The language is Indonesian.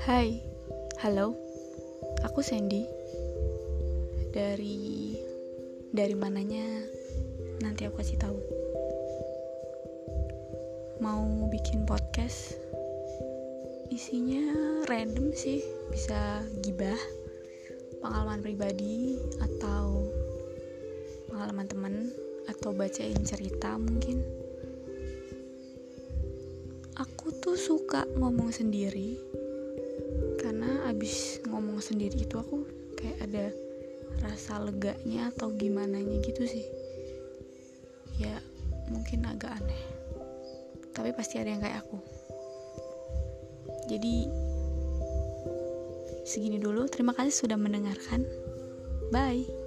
Hai, halo, aku Sandy. Dari dari mananya nanti aku kasih tahu. Mau bikin podcast, isinya random sih, bisa gibah, pengalaman pribadi atau pengalaman temen atau bacain cerita mungkin. Aku tuh suka ngomong sendiri karena abis ngomong sendiri itu aku kayak ada rasa leganya atau gimana gitu sih. Ya mungkin agak aneh. Tapi pasti ada yang kayak aku. Jadi segini dulu. Terima kasih sudah mendengarkan. Bye